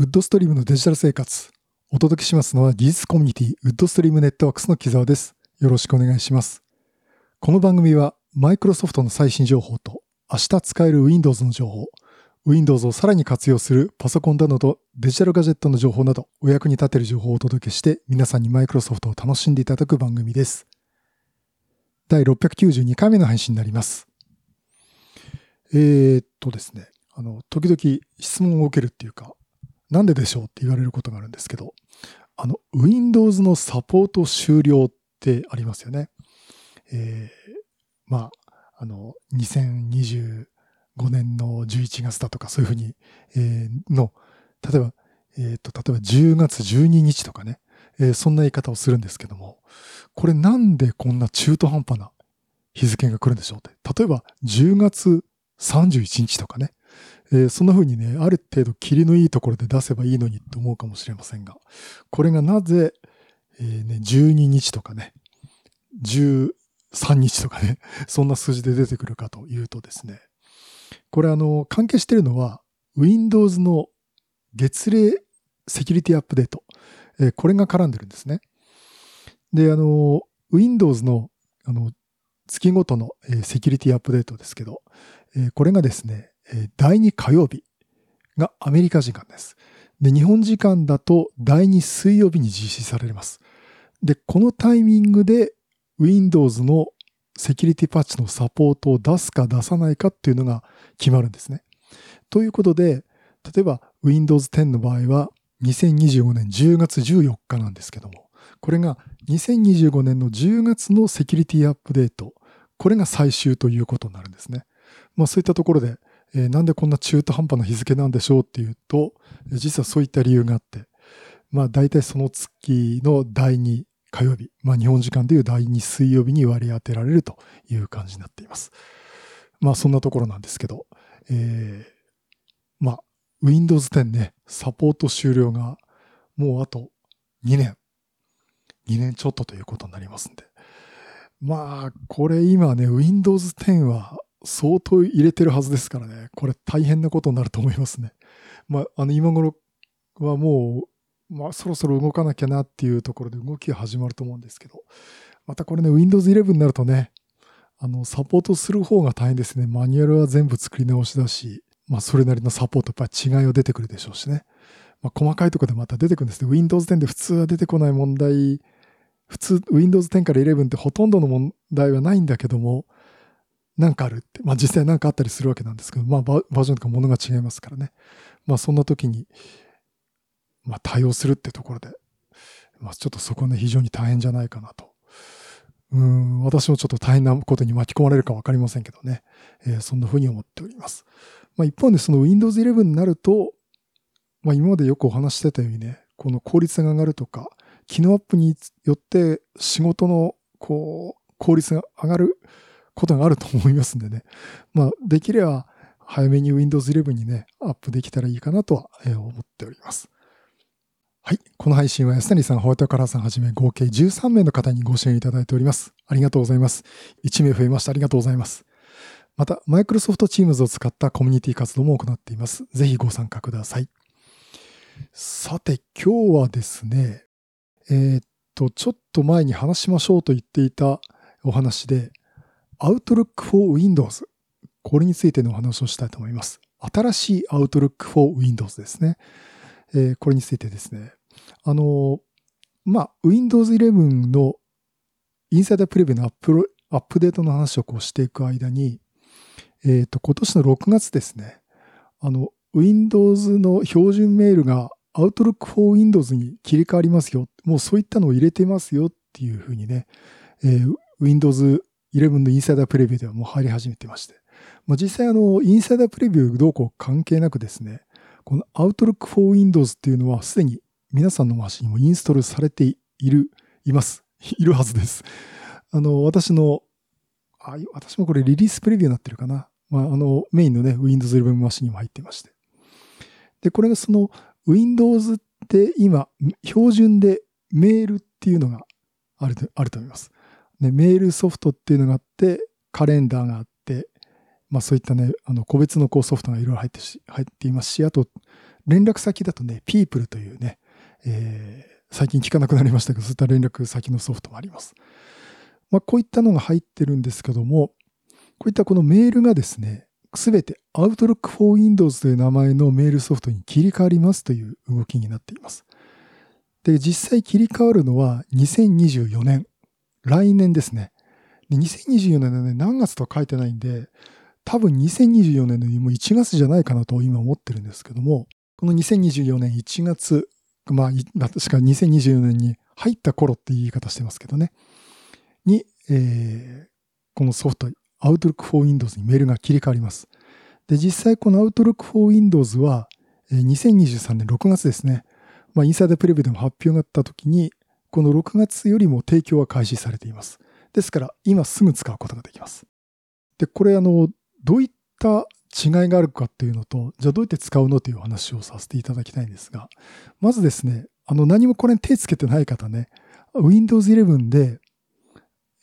ウッドストリームのデジタル生活。お届けしますのは技術コミュニティウッドストリームネットワークスの木澤です。よろしくお願いします。この番組はマイクロソフトの最新情報と明日使える Windows の情報、Windows をさらに活用するパソコンなどとデジタルガジェットの情報などお役に立てる情報をお届けして皆さんにマイクロソフトを楽しんでいただく番組です。第692回目の配信になります。えー、っとですね、あの、時々質問を受けるっていうか、なんででしょうって言われることがあるんですけど、あの、Windows のサポート終了ってありますよね。えー、まあ、あの、2025年の11月だとか、そういうふうに、えー、の、例えば、えっ、ー、と、例えば10月12日とかね、え、そんな言い方をするんですけども、これなんでこんな中途半端な日付が来るんでしょうって。例えば、10月31日とかね、えー、そんな風にね、ある程度霧のいいところで出せばいいのにと思うかもしれませんが、これがなぜ、えー、ね、12日とかね、13日とかね、そんな数字で出てくるかというとですね、これあの、関係してるのは、Windows の月例セキュリティアップデート、えー、これが絡んでるんですね。で、あの、Windows の、あの、月ごとの、えー、セキュリティアップデートですけど、えー、これがですね、第2火曜日がアメリカ時間です。で、日本時間だと第2水曜日に実施されます。で、このタイミングで Windows のセキュリティパッチのサポートを出すか出さないかっていうのが決まるんですね。ということで、例えば Windows 10の場合は2025年10月14日なんですけども、これが2025年の10月のセキュリティアップデート、これが最終ということになるんですね。まあそういったところで、えー、なんでこんな中途半端な日付なんでしょうっていうと、実はそういった理由があって、まあ大体その月の第2火曜日、まあ日本時間でいう第2水曜日に割り当てられるという感じになっています。まあそんなところなんですけど、えー、まあ Windows 10ね、サポート終了がもうあと2年、2年ちょっとということになりますんで。まあ、これ今ね、Windows 10は相当入れてるはずですからね、これ大変なことになると思いますね。まあ、あの今頃はもう、まあ、そろそろ動かなきゃなっていうところで動きが始まると思うんですけど、またこれね、Windows 11になるとね、あの、サポートする方が大変ですね。マニュアルは全部作り直しだし、まあ、それなりのサポート、やっぱり違いは出てくるでしょうしね。まあ、細かいところでまた出てくるんですね。Windows 10で普通は出てこない問題、普通、Windows 10から11ってほとんどの問題はないんだけども、なんかあるって、まあ実際なんかあったりするわけなんですけど、まあバージョンとかものが違いますからね。まあそんな時に、まあ対応するってところで、まあちょっとそこね非常に大変じゃないかなと。うん、私もちょっと大変なことに巻き込まれるかわかりませんけどね。えー、そんな風に思っております。まあ一方でその Windows 11になると、まあ今までよくお話してたようにね、この効率が上がるとか、機能アップによって仕事のこう効率が上がることがあると思いますんでね。まあ、できれば早めに Windows 11にね、アップできたらいいかなとは思っております。はい。この配信は安谷さん、ホワイトカラーさんはじめ合計13名の方にご支援いただいております。ありがとうございます。1名増えました。ありがとうございます。また、Microsoft Teams を使ったコミュニティ活動も行っています。ぜひご参加ください。さて、今日はですね、えー、っと、ちょっと前に話しましょうと言っていたお話で、Outlook for Windows。これについてのお話をしたいと思います。新しい Outlook for Windows ですね。えー、これについてですね。あの、まあ、Windows 11のインサイダープレビューのアップアップデートの話をこうしていく間に、えっ、ー、と、今年の6月ですね。あの、Windows の標準メールが Outlook for Windows に切り替わりますよ。もうそういったのを入れてますよっていうふうにね、えー、Windows 11のインサイダープレビューではもう入り始めてまして。まあ、実際あの、インサイダープレビューどうこう関係なくですね、この Outlook for Windows っていうのはすでに皆さんのマシンにもインストールされている、います。いるはずです。あの、私の、あ私もこれリリースプレビューになってるかな。まあ、あの、メインのね、Windows 11マシンにも入ってまして。で、これがその Windows って今、標準でメールっていうのがあるとあると思います。ね、メールソフトっていうのがあって、カレンダーがあって、まあそういったね、あの個別のこうソフトがいろいろ入ってし入っていますし、あと、連絡先だとね、people というね、えー、最近聞かなくなりましたけど、そういった連絡先のソフトもあります。まあ、こういったのが入ってるんですけども、こういったこのメールがですね、すべて Outlook for Windows という名前のメールソフトに切り替わりますという動きになっています。で、実際切り替わるのは2024年、来年ですね。で2024年のね、何月とは書いてないんで、多分2024年のもう1月じゃないかなと今思ってるんですけども、この2024年1月、まあ、確か2024年に入った頃って言い方してますけどね、に、えー、このソフト、Outlook for Windows にメールが切り替わります。で、実際この Outlook for Windows は、2023年6月ですね。まあ、インサイダープレビューでも発表があった時に、この6月よりも提供は開始されています。ですから、今すぐ使うことができます。で、これ、あの、どういった違いがあるかっていうのと、じゃあどうやって使うのという話をさせていただきたいんですが、まずですね、あの、何もこれに手つけてない方ね、Windows 11で、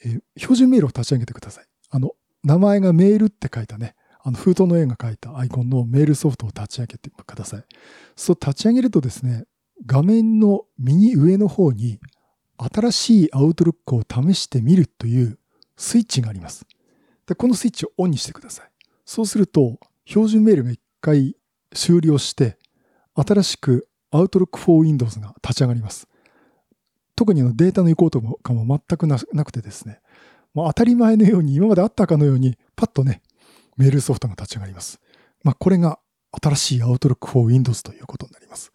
えー、標準メールを立ち上げてください。あの、名前がメールって書いたね、あの封筒の絵が書いたアイコンのメールソフトを立ち上げてください。そう立ち上げるとですね、画面の右上の方に新しいアウトロックを試してみるというスイッチがあります。でこのスイッチをオンにしてください。そうすると、標準メールが一回終了して、新しく Outlook for Windows が立ち上がります。特にデータの移行とかも全くなくてですね、もう当たり前のように今まであったかのようにパッとね、メールソフトが立ち上がります。まあ、これが新しい Outlook for Windows ということになります。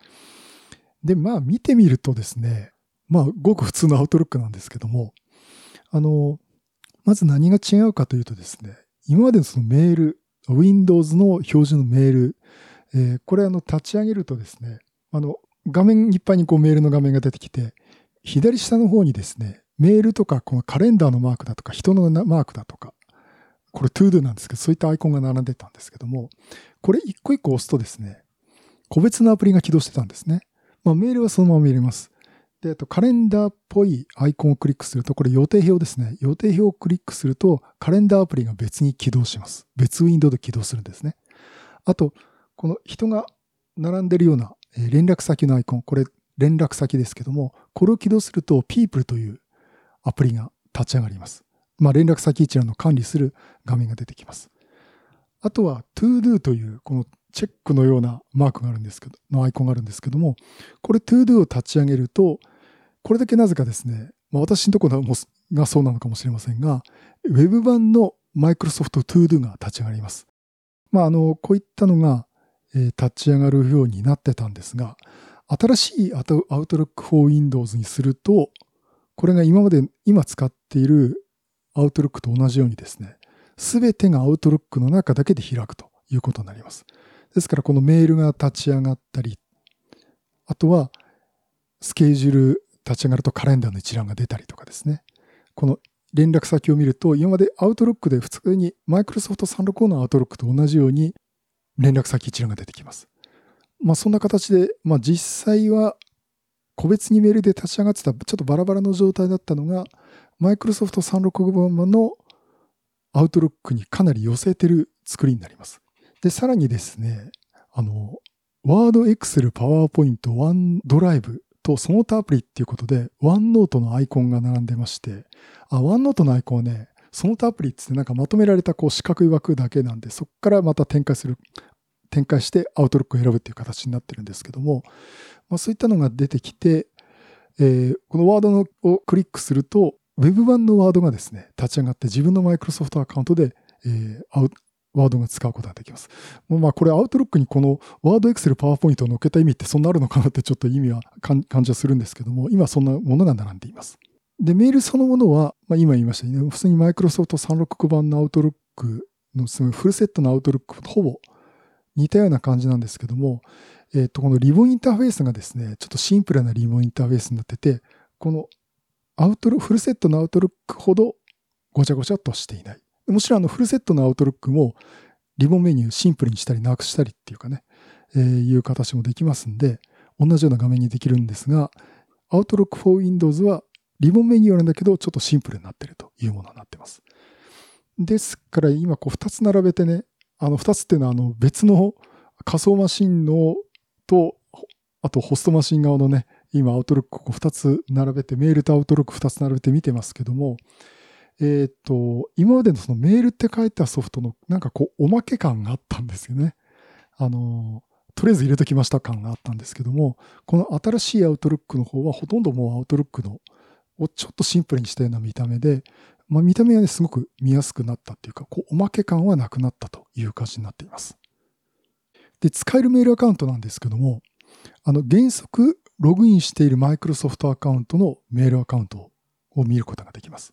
で、まあ見てみるとですね、まあごく普通の Outlook なんですけども、あの、まず何が違うかというとですね、今までのそのメール、Windows の標準のメール、えー、これあの立ち上げるとですね、あの画面いっぱいにこうメールの画面が出てきて、左下の方にですね、メールとかこのカレンダーのマークだとか人のマークだとか、これ ToDo なんですけど、そういったアイコンが並んでたんですけども、これ一個一個押すとですね、個別のアプリが起動してたんですね。まあ、メールはそのまま見れます。で、あとカレンダーっぽいアイコンをクリックすると、これ予定表ですね。予定表をクリックすると、カレンダーアプリが別に起動します。別ウィンドウで起動するんですね。あと、この人が並んでるような連絡先のアイコン、これ連絡先ですけども、これを起動すると People というアプリが立ち上がります。まあ、連絡先一覧の管理する画面が出てきます。あとは ToDo というこのチェックのようなマークがあるんですけど、のアイコンがあるんですけども、これ ToDo を立ち上げると、これだけなぜかですね、まあ、私のところがそうなのかもしれませんが、Web 版の Microsoft ToDo が立ち上がります。まあ、あの、こういったのが、えー、立ち上がるようになってたんですが、新しい Outlook for Windows にすると、これが今まで、今使っている Outlook と同じようにですね、すべてが Outlook の中だけで開くということになります。ですからこのメールが立ち上がったり、あとはスケジュール立ち上がるとカレンダーの一覧が出たりとかですね。この連絡先を見ると、今まで Outlook で普通に Microsoft 365の Outlook と同じように連絡先一覧が出てきます。まあそんな形で、まあ実際は個別にメールで立ち上がってたちょっとバラバラの状態だったのが、Microsoft 365の Outlook にかなり寄せてる作りになります。で、さらにですね、あの、Word、Excel、PowerPoint、OneDrive とその他アプリっていうことで、OneNote のアイコンが並んでまして、あ、OneNote のアイコンはね、その他アプリってなんかまとめられたこう四角い枠だけなんで、そこからまた展開する、展開してアウトロックを選ぶっていう形になってるんですけども、まあ、そういったのが出てきて、えー、このワードのをクリックすると、Web 版のワードがですね、立ち上がって自分の Microsoft アカウントで、えー、ワードが使うことができます。まあこれアウトロックにこのワードエクセルパワーポイントを載っけた意味ってそんなあるのかなってちょっと意味は感じはするんですけども、今そんなものが並んでいます。で、メールそのものは、まあ、今言いましたよね、普通にマイクロソフト365版のアウトロックのフルセットのアウトロックとほぼ似たような感じなんですけども、えっ、ー、と、このリボンインターフェースがですね、ちょっとシンプルなリボンインターフェースになってて、このアウトロフルセットのアウトロックほどごちゃごちゃっとしていない。もちろんあのフルセットのアウトロックもリボンメニューシンプルにしたりなくしたりっていうかね、えー、いう形もできますんで、同じような画面にできるんですが、Outlook for Windows はリボンメニューなんだけど、ちょっとシンプルになってるというものになってます。ですから今こう2つ並べてね、あの2つっていうのはあの別の仮想マシンのと、あとホストマシン側のね、今アウトロックここ2つ並べて、メールとアウトロック2つ並べて見てますけども、えっ、と、今までのそのメールって書いたソフトのなんかこうおまけ感があったんですよね。あの、とりあえず入れときました感があったんですけども、この新しいアウトロックの方はほとんどもうアウトロックのをちょっとシンプルにしたような見た目で、まあ、見た目はね、すごく見やすくなったっていうか、こうおまけ感はなくなったという感じになっています。で、使えるメールアカウントなんですけども、あの、原則、ログインしているマイクロソフトアカウントのメールアカウントを見ることができます。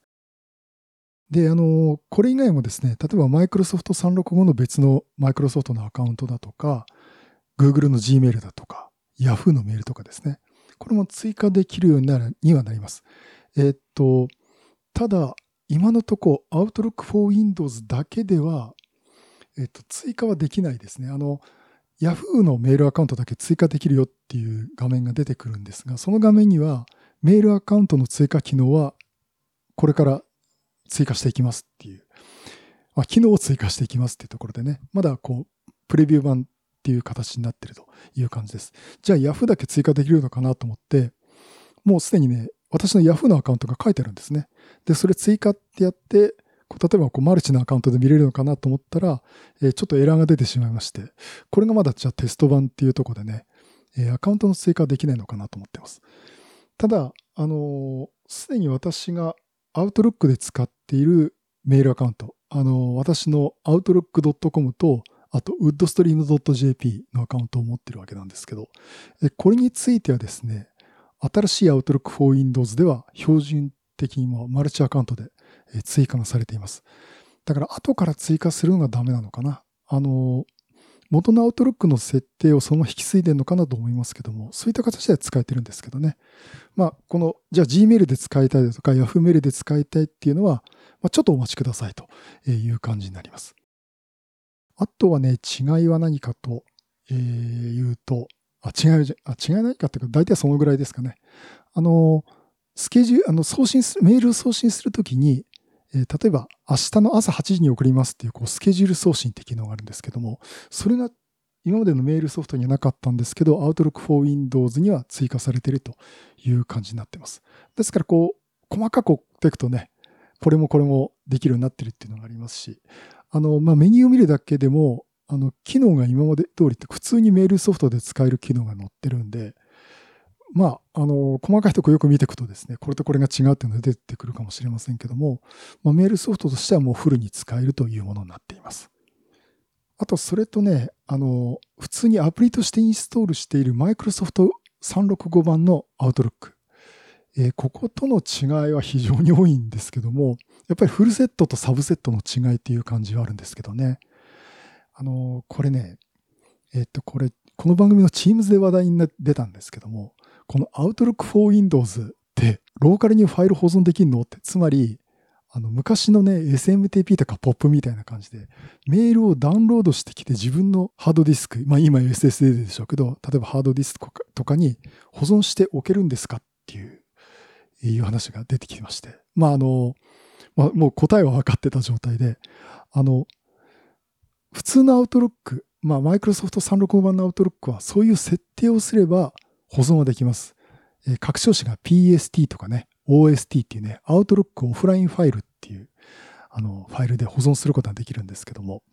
で、あの、これ以外もですね、例えばマイクロソフト365の別のマイクロソフトのアカウントだとか、Google の Gmail だとか、Yahoo のメールとかですね。これも追加できるようになるにはなります。えっと、ただ、今のとこ、Outlook for Windows だけでは、えっと、追加はできないですね。あの、Yahoo のメールアカウントだけ追加できるよっていう画面が出てくるんですが、その画面にはメールアカウントの追加機能はこれから追加していきますっていう、まあ、機能を追加していきますっていうところでね、まだこう、プレビュー版っていう形になってるという感じです。じゃあ Yahoo だけ追加できるのかなと思って、もうすでにね、私の Yahoo のアカウントが書いてあるんですね。で、それ追加ってやって、例えばこうマルチのアカウントで見れるのかなと思ったら、え、ちょっとエラーが出てしまいまして、これがまだじゃあテスト版っていうところでね、え、アカウントの追加できないのかなと思ってます。ただ、あのす、でに私が Outlook で使っているメールアカウント、あの、私の Outlook.com と、あと woodstream.jp のアカウントを持ってるわけなんですけど、これについてはですね、新しい Outlook for Windows では標準的にもマルチアカウントで追加がされています。だから後から追加するのがダメなのかな。あの、元の Outlook の設定をそのまま引き継いでるのかなと思いますけども、そういった形で使えてるんですけどね。まあ、この、じゃあ Gmail で使いたいとか Yahoo メールで使いたいっていうのは、まあ、ちょっとお待ちくださいという感じになります。あとはね、違いは何かと、えー、言うと、あ、違いじゃ、あ、違い何かっていうか、大体そのぐらいですかね。あの、スケジュール、あの、送信する、メールを送信するときに、えー、例えば、明日の朝8時に送りますっていう、こう、スケジュール送信って機能があるんですけども、それが今までのメールソフトにはなかったんですけど、Outlook for Windows には追加されているという感じになってます。ですから、こう、細かく追っていくとね、これもこれもできるようになってるっていうのがありますし、あの、まあ、メニューを見るだけでも、あの、機能が今まで通りって普通にメールソフトで使える機能が載ってるんで、まあ、あの、細かいとこよく見ていくとですね、これとこれが違うっていうのが出てくるかもしれませんけども、まあ、メールソフトとしてはもうフルに使えるというものになっています。あと、それとね、あの、普通にアプリとしてインストールしているマイクロソフト365版のアウトロック。えー、こことの違いは非常に多いんですけども、やっぱりフルセットとサブセットの違いっていう感じはあるんですけどね。あの、これね、えっと、これ、この番組の Teams で話題に出たんですけども、この Outlook for Windows ってローカルにファイル保存できるの？って、つまり、あの昔のね、SMTP とか POP みたいな感じで、メールをダウンロードしてきて自分のハードディスク、まあ今 SSD でしょうけど、例えばハードディスクとかに保存しておけるんですかっていう、いう話が出てきまして。まああの、まあ、もう答えは分かってた状態で、あの、普通のアウトロック、まあ、マイクロソフト365版のアウトロックはそういう設定をすれば保存はできます。えー、拡張子が PST とかね、OST っていうね、アウトロックオフラインファイルっていう、あの、ファイルで保存することができるんですけども、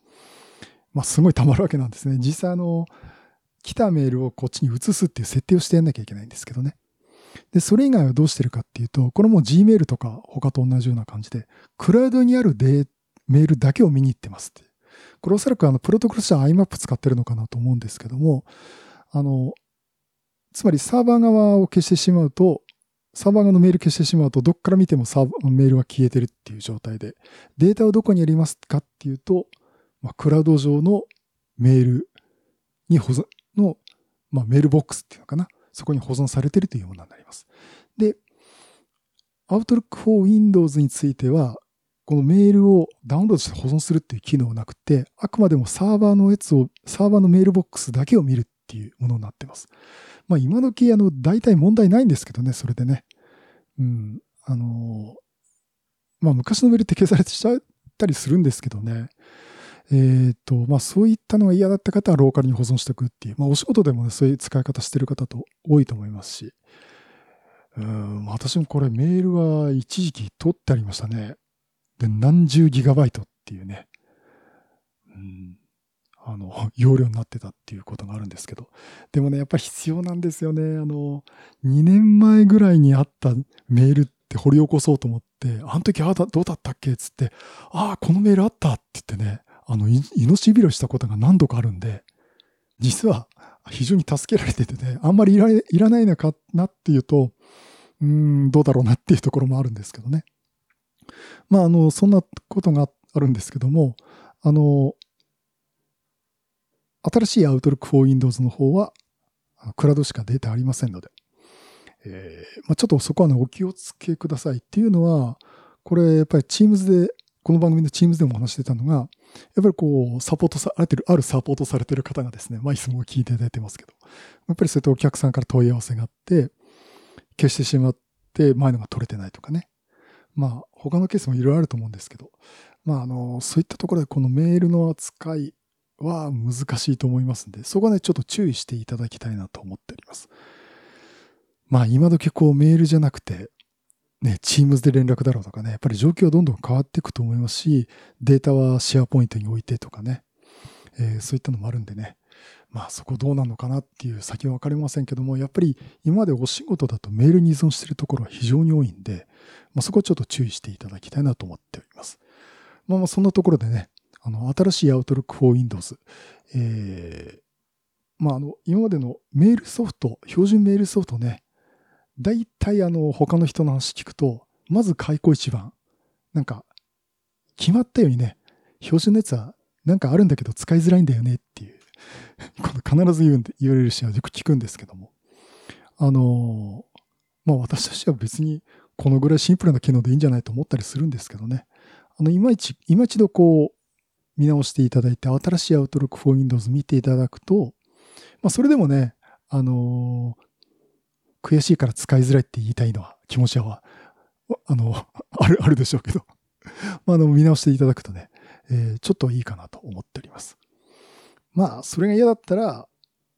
まあ、すごいたまるわけなんですね。実際あの、来たメールをこっちに移すっていう設定をしてやんなきゃいけないんですけどね。で、それ以外はどうしてるかっていうと、これも Gmail とか他と同じような感じで、クラウドにあるデメールだけを見に行ってますって。これおそらくあの、プロトコルとしては IMAP 使ってるのかなと思うんですけども、あの、つまりサーバー側を消してしまうと、サーバー側のメール消してしまうと、どっから見てもサーバーメールは消えてるっていう状態で、データはどこにありますかっていうと、まあ、クラウド上のメールに保存の、まあ、メールボックスっていうのかな。そこに保存されてるというものになります。で、Outlook for Windows については、このメールをダウンロードして保存するっていう機能はなくて、あくまでもサーバーのやつを、サーバーのメールボックスだけを見るっていうものになってます。まあ今時、あの、大体問題ないんですけどね、それでね。うん、あの、まあ昔のメールって消されてしちゃったりするんですけどね。えー、と、まあそういったのが嫌だった方はローカルに保存しておくっていう、まあお仕事でもね、そういう使い方してる方と多いと思いますし、うん、私もこれメールは一時期取ってありましたね。で、何十ギガバイトっていうね、うん、あの、容量になってたっていうことがあるんですけど、でもね、やっぱ必要なんですよね。あの、2年前ぐらいにあったメールって掘り起こそうと思って、あの時ああどうだったっけつって、ああ、このメールあったって言ってね、あの、命拾いしたことが何度かあるんで、実は非常に助けられててね、あんまりいらいらないのかなっていうと、うん、どうだろうなっていうところもあるんですけどね。まあ、あの、そんなことがあるんですけども、あの、新しい Outlook for Windows の方は、クラウドしかデータありませんので、えー、まあ、ちょっとそこはね、お気をつけくださいっていうのは、これやっぱり Teams で、この番組の Teams でもお話してたのが、やっぱりこう、サポートされてる、あるサポートされてる方がですね、まあ、いつも聞いていただいてますけど、やっぱりそういったお客さんから問い合わせがあって、消してしまって前のが取れてないとかね。まあ、他のケースもいろいろあると思うんですけど、まあ、あの、そういったところでこのメールの扱いは難しいと思いますんで、そこはね、ちょっと注意していただきたいなと思っております。まあ、今時こうメールじゃなくて、ね、Teams で連絡だろうとかね、やっぱり状況はどんどん変わっていくと思いますし、データはシェアポイントに置いてとかね、えー、そういったのもあるんでね、まあそこどうなのかなっていう先は分かりませんけども、やっぱり今までお仕事だとメールに依存しているところは非常に多いんで、まあ、そこはちょっと注意していただきたいなと思っております。まあまあそんなところでね、あの、新しい Outlook for Windows、えー、まああの、今までのメールソフト、標準メールソフトね、大体あの、他の人の話聞くと、まず開口一番、なんか、決まったようにね、標準のやつはなんかあるんだけど使いづらいんだよねっていうこ必ず言うんで言われるし、よく聞くんですけども。あのまあ私たちは別にこのぐらいシンプルな機能でいいんじゃないと思ったりするんですけどね。あの、いまいち、今一度こう、見直していただいて、新しい Outlook for Windows 見ていただくと、まあそれでもね、あの悔しいから使いづらいって言いたいのは、気持ちは、あの、ある、あるでしょうけど、まあ、あの、見直していただくとね、えー、ちょっといいかなと思っております。まあ、それが嫌だったら、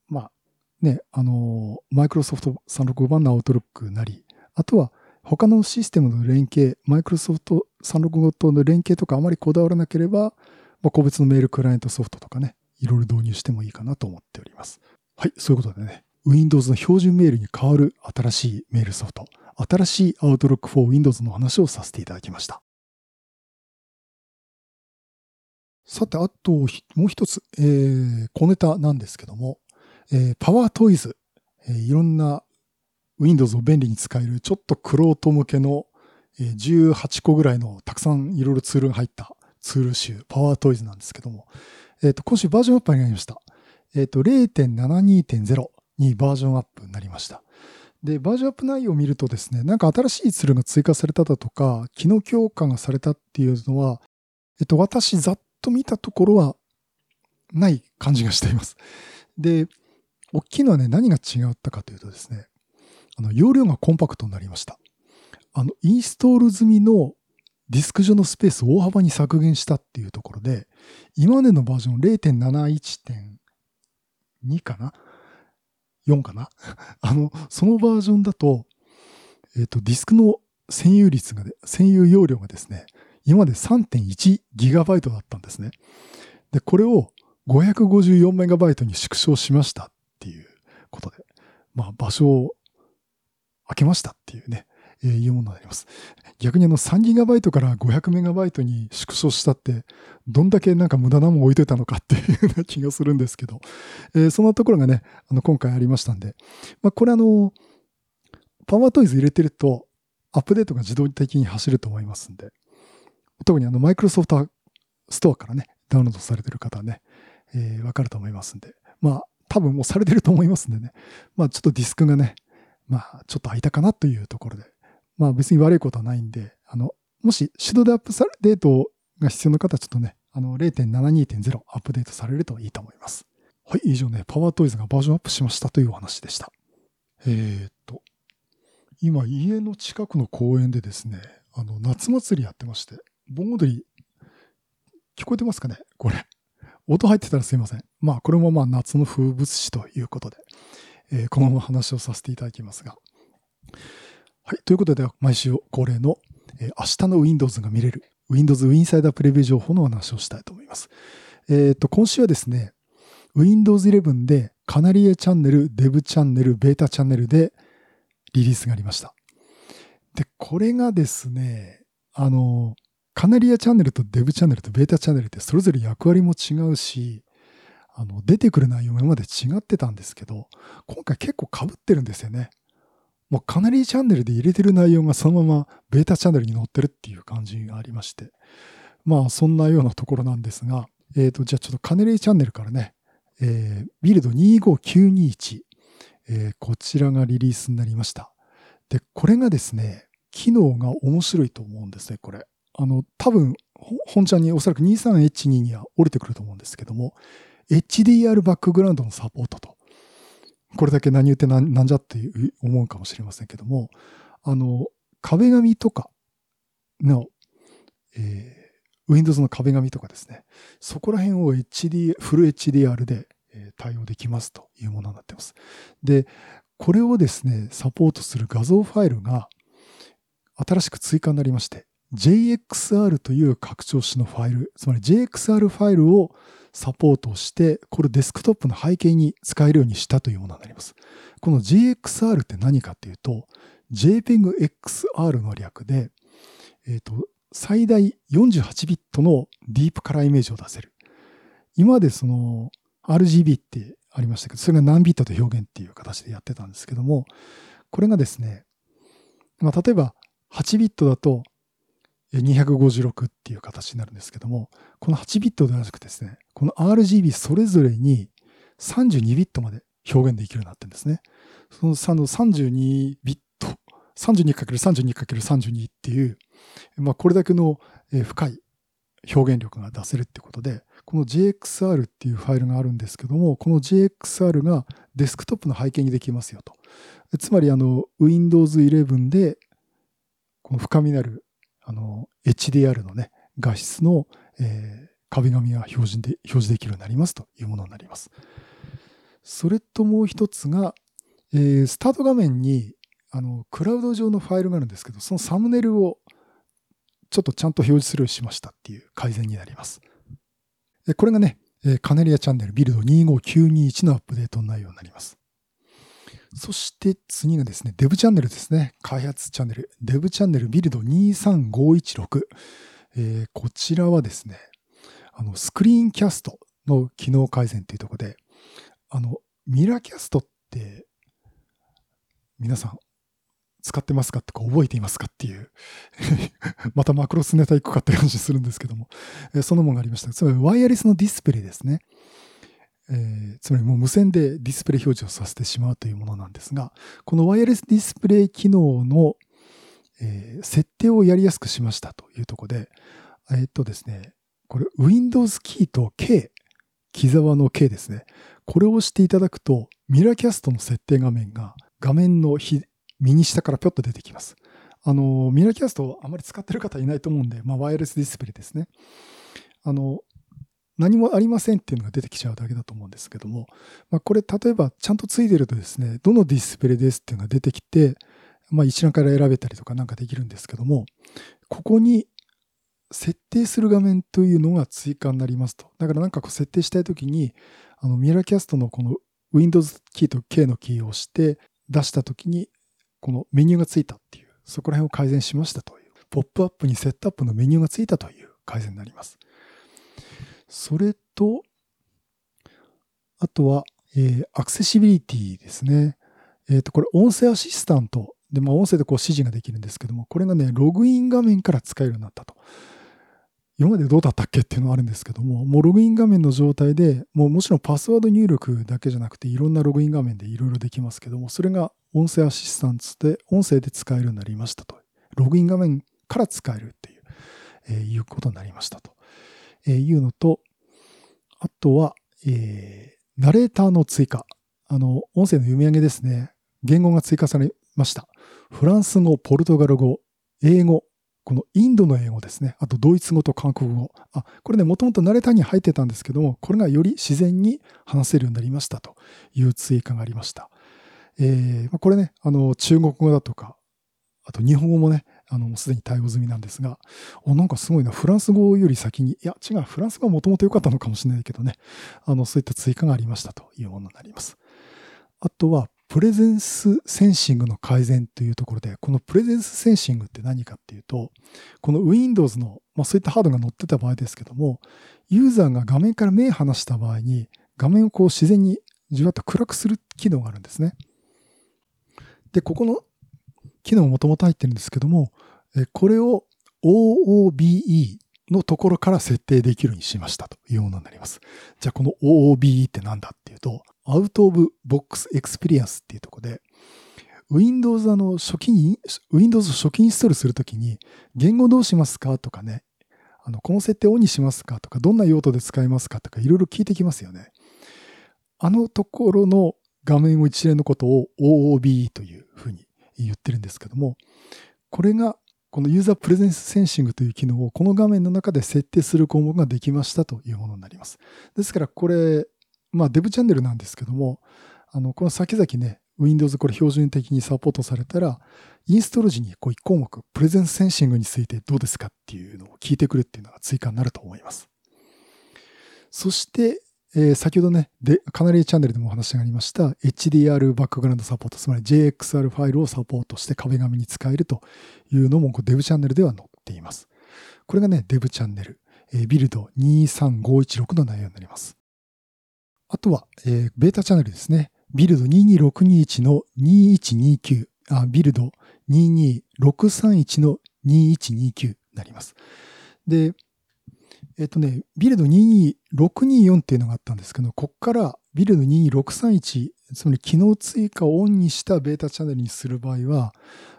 まあ、ね、あの、マイクロソフト365版のアウトロックなり、あとは他のシステムの連携、マイクロソフト365との連携とかあまりこだわらなければ、まあ、個別のメールクライアントソフトとかね、いろいろ導入してもいいかなと思っております。はい、そういうことでね、Windows の標準メールに変わる新しいメールソフト、新しい Outlook for Windows の話をさせていただきました。さて、あと、もう一つ、えー、小ネタなんですけども、えー、パワートイズ、えー、いろんな Windows を便利に使える、ちょっとクロート向けの、えー、18個ぐらいのたくさんいろいろツールが入ったツール集、パワートイズなんですけども、えっ、ー、と、今週バージョンアップになりました。えっ、ー、と、0.72.0にバージョンアップになりました。で、バージョンアップ内容を見るとですね、なんか新しいツールが追加されただとか、機能強化がされたっていうのは、えっと、私ざっと見たところはない感じがしています。で、大きいのはね、何が違ったかというとですね、あの、容量がコンパクトになりました。あの、インストール済みのディスク上のスペースを大幅に削減したっていうところで、今までのバージョン0.71.2かな ?4 かな？あの、そのバージョンだと、えっ、ー、と、ディスクの占有率が、占有容量がですね、今まで 3.1GB だったんですね。で、これを 554MB に縮小しましたっていうことで、まあ場所を開けましたっていうね、えー、いうものになります。逆にあの 3GB から 500MB に縮小したって、どんだけなんか無駄なもん置いといたのかっていうような気がするんですけど、えー、そんなところがね、あの今回ありましたんで、まあこれあの、パワートイズ入れてると、アップデートが自動的に走ると思いますんで、特にあの、マイクロソフトストアからね、ダウンロードされてる方はね、えー、わかると思いますんで。まあ、多分もうされてると思いますんでね。まあ、ちょっとディスクがね、まあ、ちょっと空いたかなというところで。まあ、別に悪いことはないんで、あの、もし手動でアップされ、デートが必要な方はちょっとね、あの、0.72.0アップデートされるといいと思います。はい、以上ね、パワートイズがバージョンアップしましたというお話でした。えー、っと、今、家の近くの公園でですね、あの、夏祭りやってまして、盆踊り、聞こえてますかね？これ。音入ってたらすいません。まあ、これもまあ夏の風物詩ということで、えー、このまま話をさせていただきますが。はい。ということで、毎週恒例の、えー、明日の Windows が見れる Windows Insider プレビュー情報のお話をしたいと思います。えっ、と、今週はですね、Windows 11でカナリアチャンネル、デブチャンネル、ベータチャンネルでリリースがありました。で、これがですね、あの、カナリアチャンネルとデブチャンネルとベータチャンネルってそれぞれ役割も違うし、あの、出てくる内容今まで違ってたんですけど、今回結構被ってるんですよね。もうカナリーチャンネルで入れてる内容がそのままベータチャンネルに載ってるっていう感じがありまして。まあそんなようなところなんですが、えっ、ー、と、じゃあちょっとカナリーチャンネルからね、えー、ビルド25921、えー、こちらがリリースになりました。で、これがですね、機能が面白いと思うんですね、これ。あの、多分、本ちゃんにおそらく 23H2 には降りてくると思うんですけども、HDR バックグラウンドのサポートと。これだけ何言ってなんじゃって思うかもしれませんけども、あの、壁紙とかの、えー、Windows の壁紙とかですね、そこら辺を HD、フル HDR で対応できますというものになっています。で、これをですね、サポートする画像ファイルが新しく追加になりまして、JXR という拡張子のファイル、つまり JXR ファイルをサポートして、これデスクトップの背景に使えるようにしたというものになります。この JXR って何かっていうと、JPEG-XR の略で、えっ、ー、と、最大48ビットのディープカラーイメージを出せる。今までその RGB ってありましたけど、それが何ビットと表現っていう形でやってたんですけども、これがですね、まあ、例えば8ビットだと256っていう形になるんですけども、この8ビットではなくてですね、この RGB それぞれに32ビットまで表現できるようになってるんですね。その32ビット、32×32×32 っていう、まあこれだけの深い表現力が出せるってことで、この JXR っていうファイルがあるんですけども、この JXR がデスクトップの背景にできますよと。つまりあの Windows 11でこの深みなるあの、HDR のね、画質の、えー、壁紙が表示で、表示できるようになりますというものになります。それともう一つが、えー、スタート画面に、あの、クラウド上のファイルがあるんですけど、そのサムネイルをちょっとちゃんと表示するようにしましたっていう改善になります。これがね、カネリアチャンネルビルド25921のアップデートの内容になります。そして次がですね、デブチャンネルですね。開発チャンネル。デブチャンネルビルド23516。えー、こちらはですね、あの、スクリーンキャストの機能改善というところで、あの、ミラーキャストって、皆さん、使ってますかってか覚えていますかっていう またマクロスネタ行くかって感じするんですけども、そのものがありました。つまりワイヤレスのディスプレイですね。えー、つまりもう無線でディスプレイ表示をさせてしまうというものなんですが、このワイヤレスディスプレイ機能の、えー、設定をやりやすくしましたというとこで、え、っとですね、これ Windows キーと K、木沢の K ですね。これを押していただくと、ミラーキャストの設定画面が画面の右下からぴょっと出てきます。あの、ミラーキャストあまり使ってる方いないと思うんで、まあ、ワイヤレスディスプレイですね。あの、何もありませんっていうのが出てきちゃうだけだと思うんですけども、まあ、これ例えばちゃんとついてるとですね、どのディスプレイですっていうのが出てきて、まあ、一覧から選べたりとかなんかできるんですけども、ここに設定する画面というのが追加になりますと。だからなんかこう設定したいときに、あのミラーキャストのこの Windows キーと K のキーを押して出したときに、このメニューがついたっていう、そこら辺を改善しましたという、ポップアップにセットアップのメニューがついたという改善になります。それと、あとは、えー、アクセシビリティですね。えっ、ー、と、これ音声アシスタントで、まあ、音声でこう指示ができるんですけども、これがね、ログイン画面から使えるようになったと。今までどうだったっけっていうのはあるんですけども、もうログイン画面の状態で、もうもちろんパスワード入力だけじゃなくて、いろんなログイン画面でいろいろできますけども、それが音声アシスタントで、音声で使えるようになりましたと。ログイン画面から使えるっていう、えー、いうことになりましたと。えー、いうのと、あとは、えー、ナレーターの追加。あの、音声の読み上げですね。言語が追加されました。フランス語、ポルトガル語、英語。このインドの英語ですね。あとドイツ語と韓国語。あ、これね、もともと慣れたに入ってたんですけども、これがより自然に話せるようになりましたという追加がありました。えー、これね、あの、中国語だとか、あと日本語もね、あの、すでに対応済みなんですが、お、なんかすごいな、フランス語より先に、いや、違う、フランス語はもともと良かったのかもしれないけどね、あの、そういった追加がありましたというものになります。あとは、プレゼンスセンシングの改善というところで、このプレゼンスセンシングって何かっていうと、この Windows の、まあ、そういったハードが載ってた場合ですけども、ユーザーが画面から目を離した場合に、画面をこう自然にじわっと暗くする機能があるんですね。で、ここの機能もともと入ってるんですけども、これを OOBE のところから設定できるようにしましたというものになります。じゃあこの OOBE って何だっていうと、 Out of Box Experience っていうところで、Windows の初期に、Windows 初期インストールするときに、言語どうしますかとかね、あの、この設定オンにしますかとか、どんな用途で使いますかとか、いろいろ聞いてきますよね。あのところの画面を一連のことを OOBE というふうに言ってるんですけども、これがこのユーザープレゼンスセンシングという機能をこの画面の中で設定する項目ができましたというものになります。ですからこれ、まあ、デブチャンネルなんですけども、あの、この先々ね、Windows これ標準的にサポートされたら、インストール時にこう1項目、プレゼンスセンシングについてどうですかっていうのを聞いてくるっていうのが追加になると思います。そして、えー、先ほどね、で、カナリーチャンネルでもお話がありました HDR バックグラウンドサポート、つまり JXR ファイルをサポートして壁紙に使えるというのもデブチャンネルでは載っています。これがね、デブチャンネル、えー、ビルド23516の内容になります。あとは、えー、ベータチャンネルですね。ビルド22621の2129、あ、ビルド22631の2129になります。で、えっとね、ビルド22624っていうのがあったんですけど、ここからビルド22631、つまり機能追加をオンにしたベータチャンネルにする場合は、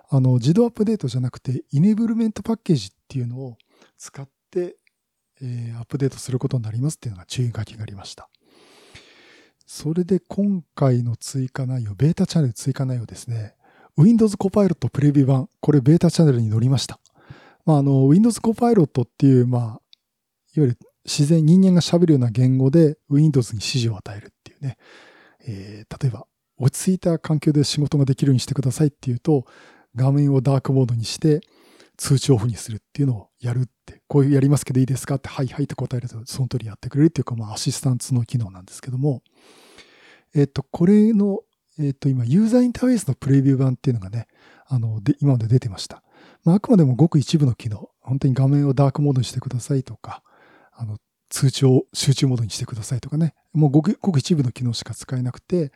あの、自動アップデートじゃなくて、イネブルメントパッケージっていうのを使って、えー、アップデートすることになりますっていうのが注意書きがありました。それで今回の追加内容、ベータチャンネル追加内容ですね。Windows Copilot プレビュー版、これベータチャンネルに載りました。まあ、あの、Windows Copilot っていう、まあ、いわゆる自然、人間が喋るような言語で Windows に指示を与えるっていうね。えー、例えば、落ち着いた環境で仕事ができるようにしてくださいっていうと、画面をダークモードにして、通知オフにするっていうのをやるって、こういうやりますけどいいですかって、はいはいって答えると、その通りやってくれるっていうか、まあ、アシスタントの機能なんですけども、えっと、これの、えっと、今、ユーザーインターフェースのプレビュー版っていうのがね、あの、で、今まで出てました。まあ、あくまでもごく一部の機能、本当に画面をダークモードにしてくださいとか、あの、通知を集中モードにしてくださいとかね、もうごくごく一部の機能しか使えなくて、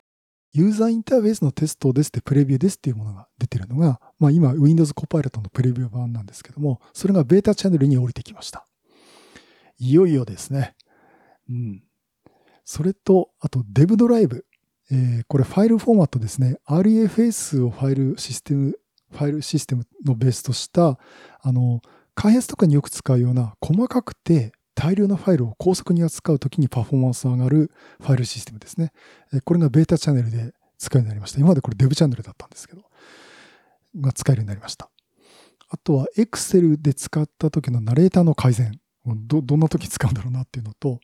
ユーザーインターフェースのテストですってプレビューですっていうものが出てるのが、まあ今 Windows Copilot のプレビュー版なんですけども、それがベータチャンネルに降りてきました。いよいよですね。うん。それと、あと Dev ドライブ。えー、これファイルフォーマットですね。REFS をファイルシステム、ファイルシステムのベースとした、あの、開発とかによく使うような細かくて大量のファイルを高速に扱うときにパフォーマンスが上がるファイルシステムですね。これがベータチャンネルで使えるようになりました。今までこれデブチャンネルだったんですけど、が使えるようになりました。あとは Excel で使った時のナレーターの改善。ど、どんな時使うんだろうなっていうのと、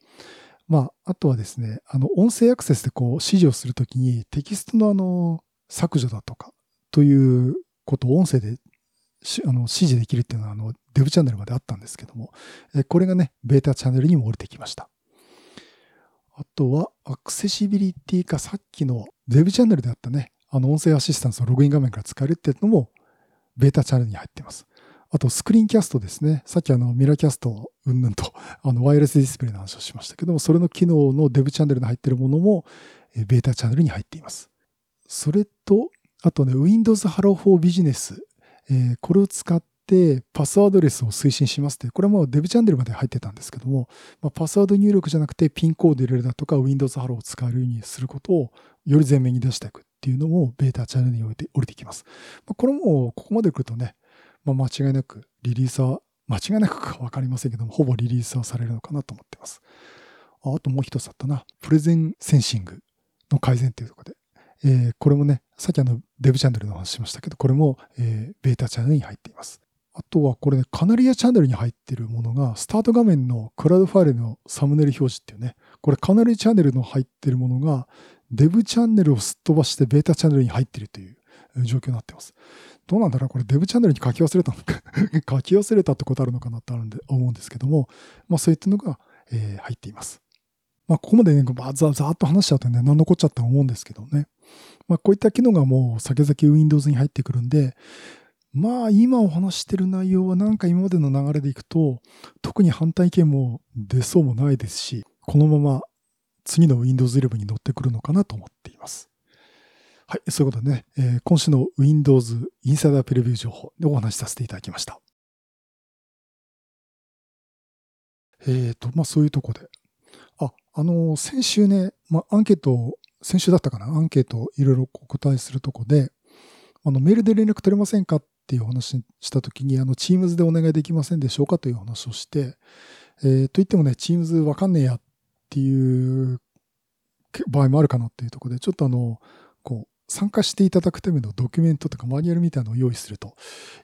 まあ、あとはですね、あの、音声アクセスでこう指示をするときにテキストのあの、削除だとかということを音声であの指示できるっていうのはあのデブチャンネルまであったんですけども、これがね、ベータチャンネルにも降りてきました。あとは、アクセシビリティかさっきのデブチャンネルであったね、あの音声アシスタントのログイン画面から使えるっていうのも、ベータチャンネルに入っています。あと、スクリーンキャストですね。さっきあの、ミラーキャスト、うんぬんと、あの、ワイヤレスディスプレイの話をしましたけども、それの機能のデブチャンネルに入っているものも、ベータチャンネルに入っています。それと、あとね、Windows Hello for Business え、これを使ってパスワードレスを推進しますって、これもデブチャンネルまで入ってたんですけども、ま、パスワード入力じゃなくてピンコード入れるだとか Windows Hello を使えるようにすることをより前面に出していくっていうのもベータチャンネルにおいて降りてきます。ま、これもここまで来るとね、ま、間違いなくリリースは、間違いなくかわかりませんけども、ほぼリリースはされるのかなと思ってます。ああともう一つあったな。プレゼンセンシングの改善っていうところで、えー、これもね、さっきあのデブチャンネルの話しましたけど、これも、えー、ベータチャンネルに入っています。あとはこれね、カナリアチャンネルに入ってるものが、スタート画面のクラウドファイルのサムネイル表示っていうね、これカナリアチャンネルの入ってるものが、デブチャンネルをすっ飛ばしてベータチャンネルに入ってるという状況になってます。どうなんだろう？これデブチャンネルに書き忘れたのか 書き忘れたってことあるのかなってあるんで思うんですけども、まあそういったのが、えー、入っています。まあここまでね、ざざーっと話しちゃうとね、何残っちゃったと思うんですけどね。まあこういった機能がもう先々 Windows に入ってくるんで、まあ今お話してる内容はなんか今までの流れでいくと、特に反対意見も出そうもないですし、このまま次の Windows 11に乗ってくるのかなと思っています。はい、そういうことでね、えー、今週の Windows インサイダープレビュー情報でお話しさせていただきました。えっ、ー、と、まあそういうとこで。あ、あのー、先週ね、まあアンケートを、先週だったかな、アンケートをいろいろお答えするとこで、あのメールで連絡取れませんか？っていう話したときに、あの、Teams でお願いできませんでしょうか？という話をして、えー、と言ってもね、Teams わかんねえやっていう場合もあるかなっていうところで、ちょっとあの、こう、参加していただくためのドキュメントとかマニュアルみたいなのを用意すると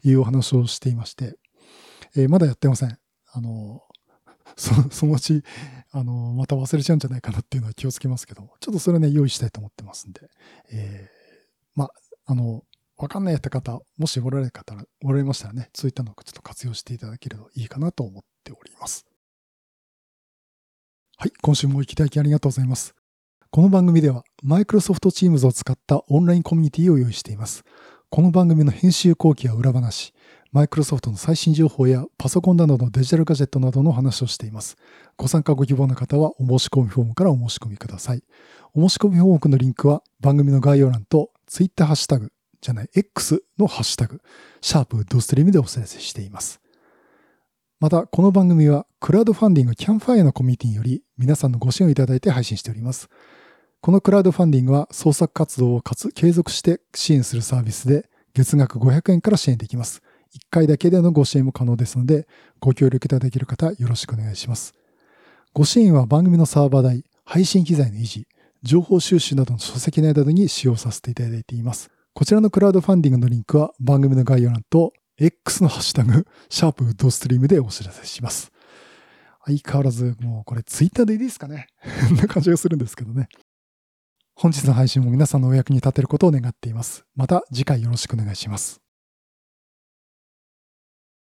いうお話をしていまして、えー、まだやってません。あの、そ そのうち、あの、また忘れちゃうんじゃないかなっていうのは気をつけますけど、ちょっとそれはね、用意したいと思ってますんで、えー、まあ、の、わかんないやった方、もしおられる方、おられましたらね、そういったのをちょっと活用していただければいいかなと思っております。はい、今週もお聞きいただきありがとうございます。この番組では、マイクロソフト Teams を使ったオンラインコミュニティを用意しています。この番組の編集後期や裏話、マイクロソフトの最新情報やパソコンなどのデジタルガジェットなどの話をしています。ご参加ご希望の方はお申し込みフォームからお申し込みください。お申し込みフォームのリンクは番組の概要欄と Twitter ハッシュタグ、じゃない X のハッシュタグ、シャープドストリームでお知らせしています。また、この番組はクラウドファンディングキャンファイアのコミュニティにより皆さんのご支援をいただいて配信しております。このクラウドファンディングは創作活動をかつ継続して支援するサービスで月額500円から支援できます。1回だけでのご支援も可能ですので、ご協力いただける方よろしくお願いします。ご支援は番組のサーバー代、配信機材の維持、情報収集などの書籍内などに使用させていただいています。こちらのクラウドファンディングのリンクは番組の概要欄と X のハッシュタグ、シャープウッドストリームでお知らせします。相変わらず、もうこれツイッターでいいですかね こんな感じがするんですけどね。本日の配信も皆さんのお役に立てることを願っています。また次回よろしくお願いします。